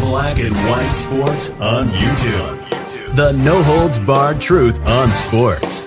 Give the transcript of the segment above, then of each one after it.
Black and White Sports on YouTube. The no holds barred truth on sports.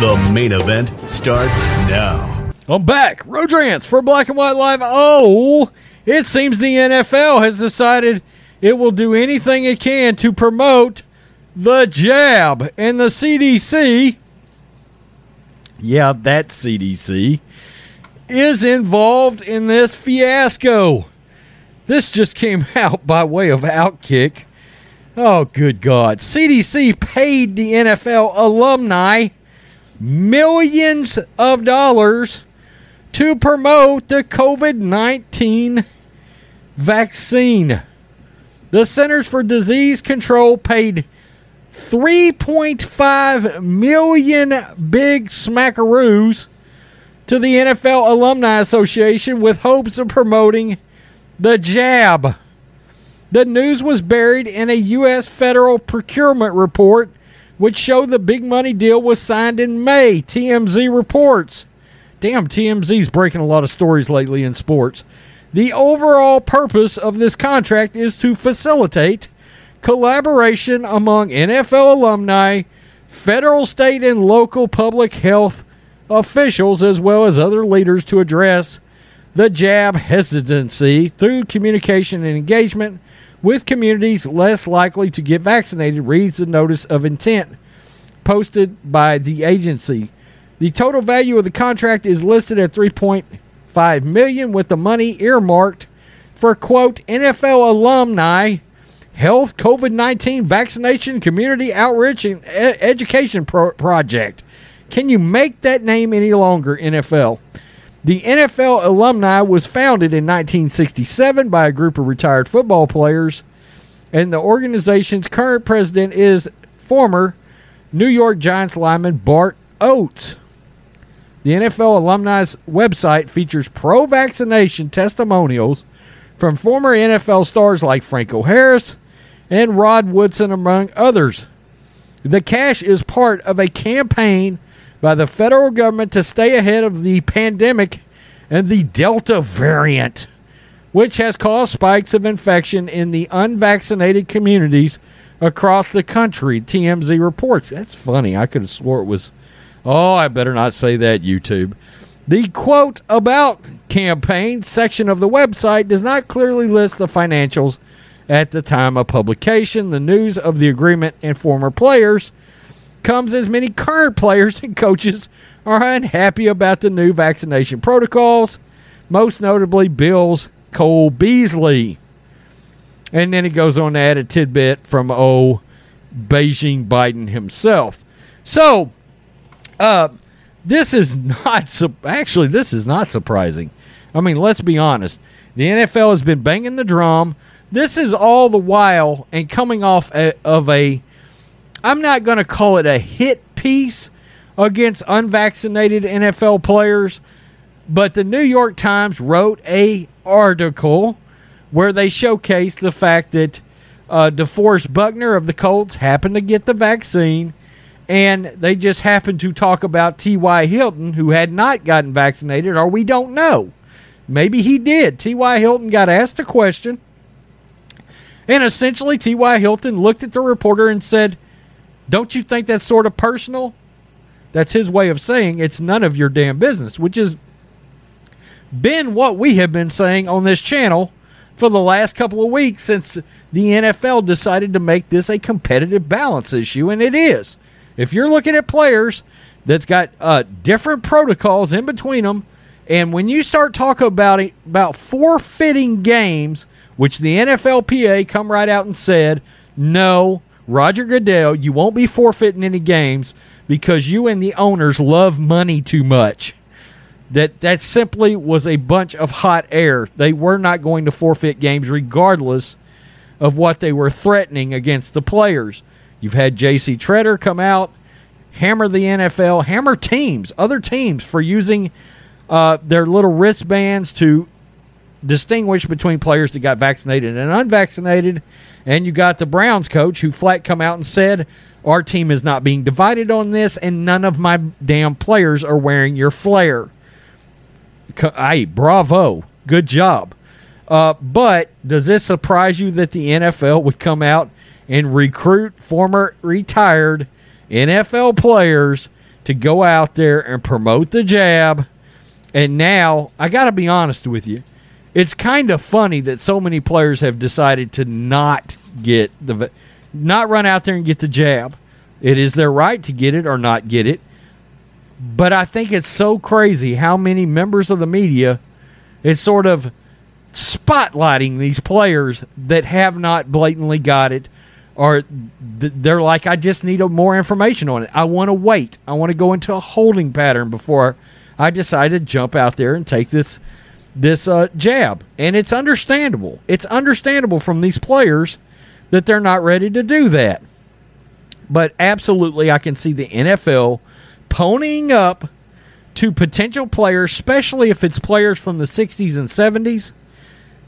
The main event starts now. I'm back. Rodrance for Black and White Live. Oh, it seems the NFL has decided it will do anything it can to promote the jab. And the CDC, yeah, that CDC, is involved in this fiasco. This just came out by way of Outkick. Oh, good God. CDC paid the NFL alumni millions of dollars to promote the COVID 19 vaccine. The Centers for Disease Control paid 3.5 million big smackaroos to the NFL Alumni Association with hopes of promoting the jab. The news was buried in a U.S. federal procurement report, which showed the big money deal was signed in May. TMZ reports. Damn, TMZ's breaking a lot of stories lately in sports. The overall purpose of this contract is to facilitate collaboration among NFL alumni, federal, state, and local public health officials, as well as other leaders to address the jab hesitancy through communication and engagement with communities less likely to get vaccinated, reads the notice of intent posted by the agency. The total value of the contract is listed at 3.5 million with the money earmarked for quote NFL alumni health COVID-19 vaccination community outreach and education pro- project. Can you make that name any longer NFL? The NFL alumni was founded in 1967 by a group of retired football players, and the organization's current president is former New York Giants lineman Bart Oates. The NFL alumni's website features pro vaccination testimonials from former NFL stars like Franco Harris and Rod Woodson, among others. The cash is part of a campaign by the federal government to stay ahead of the pandemic and the Delta variant, which has caused spikes of infection in the unvaccinated communities across the country, TMZ reports. That's funny. I could have swore it was. Oh, I better not say that, YouTube. The quote about campaign section of the website does not clearly list the financials at the time of publication. The news of the agreement and former players comes as many current players and coaches are unhappy about the new vaccination protocols, most notably Bill's Cole Beasley. And then he goes on to add a tidbit from oh Beijing Biden himself. So, uh, this is not su- actually this is not surprising. I mean, let's be honest. The NFL has been banging the drum. This is all the while and coming off a, of a I'm not going to call it a hit piece against unvaccinated NFL players, but the New York Times wrote a article where they showcased the fact that uh, DeForest Buckner of the Colts happened to get the vaccine, and they just happened to talk about T.Y. Hilton, who had not gotten vaccinated, or we don't know. Maybe he did. T.Y. Hilton got asked a question, and essentially T.Y. Hilton looked at the reporter and said, Don't you think that's sort of personal? That's his way of saying it's none of your damn business, which has been what we have been saying on this channel for the last couple of weeks since the NFL decided to make this a competitive balance issue, and it is. If you're looking at players that's got uh, different protocols in between them, and when you start talking about it, about forfeiting games, which the NFLPA come right out and said, no, Roger Goodell, you won't be forfeiting any games because you and the owners love money too much. That that simply was a bunch of hot air. They were not going to forfeit games regardless of what they were threatening against the players. You've had J.C. Tretter come out, hammer the NFL, hammer teams, other teams for using uh, their little wristbands to distinguish between players that got vaccinated and unvaccinated. And you got the Browns coach who flat come out and said, Our team is not being divided on this, and none of my damn players are wearing your flair. Hey, bravo. Good job. Uh, but does this surprise you that the NFL would come out and recruit former retired NFL players to go out there and promote the jab? And now, I got to be honest with you it's kind of funny that so many players have decided to not get the not run out there and get the jab. It is their right to get it or not get it. But I think it's so crazy how many members of the media is sort of spotlighting these players that have not blatantly got it or they're like I just need more information on it. I want to wait. I want to go into a holding pattern before I decide to jump out there and take this this uh, jab. And it's understandable. It's understandable from these players that they're not ready to do that. But absolutely, I can see the NFL ponying up to potential players, especially if it's players from the 60s and 70s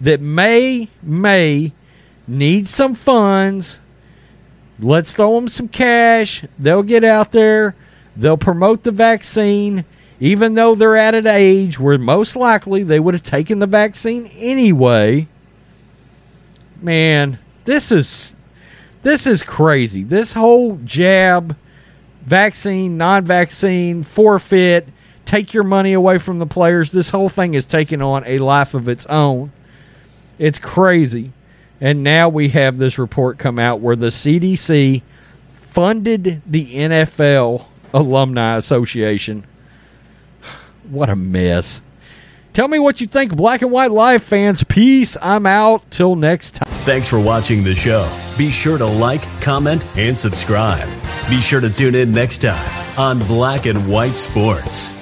that may, may need some funds. Let's throw them some cash. They'll get out there. They'll promote the vaccine even though they're at an age where most likely they would have taken the vaccine anyway. Man, this is this is crazy. This whole jab, vaccine, non-vaccine, forfeit, take your money away from the players. This whole thing is taking on a life of its own. It's crazy. And now we have this report come out where the CDC funded the NFL Alumni Association what a mess. Tell me what you think, Black and White Live fans. Peace. I'm out. Till next time. Thanks for watching the show. Be sure to like, comment, and subscribe. Be sure to tune in next time on Black and White Sports.